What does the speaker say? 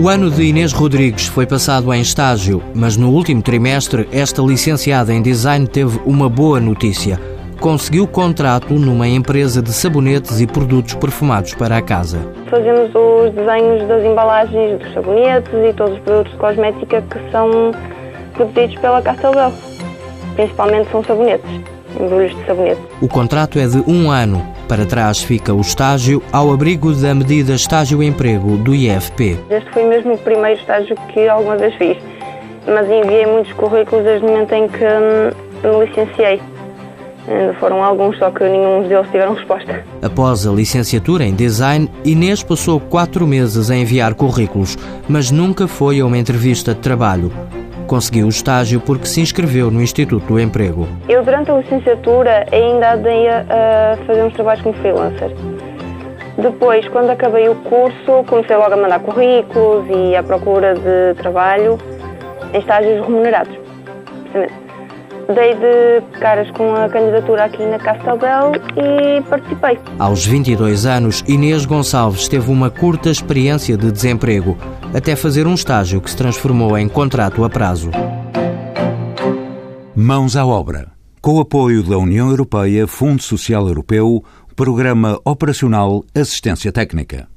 O ano de Inês Rodrigues foi passado em estágio, mas no último trimestre, esta licenciada em design teve uma boa notícia. Conseguiu contrato numa empresa de sabonetes e produtos perfumados para a casa. Fazemos os desenhos das embalagens dos sabonetes e todos os produtos de cosmética que são produzidos pela Castelbel. Principalmente são sabonetes, embrulhos de sabonete. O contrato é de um ano. Para trás fica o estágio ao abrigo da medida estágio-emprego do IFP. Este foi mesmo o primeiro estágio que alguma vez fiz, mas enviei muitos currículos desde o momento em que hum, me licenciei. Ainda foram alguns, só que nenhum deles tiveram resposta. Após a licenciatura em design, Inês passou quatro meses a enviar currículos, mas nunca foi a uma entrevista de trabalho. Conseguiu o estágio porque se inscreveu no Instituto do Emprego. Eu, durante a licenciatura, ainda andei a fazer uns trabalhos como freelancer. Depois, quando acabei o curso, comecei logo a mandar currículos e à procura de trabalho em estágios remunerados. Dei de caras com a candidatura aqui na Castelbel e participei. Aos 22 anos, Inês Gonçalves teve uma curta experiência de desemprego até fazer um estágio que se transformou em contrato a prazo. Mãos à obra. Com o apoio da União Europeia, Fundo Social Europeu, Programa Operacional Assistência Técnica.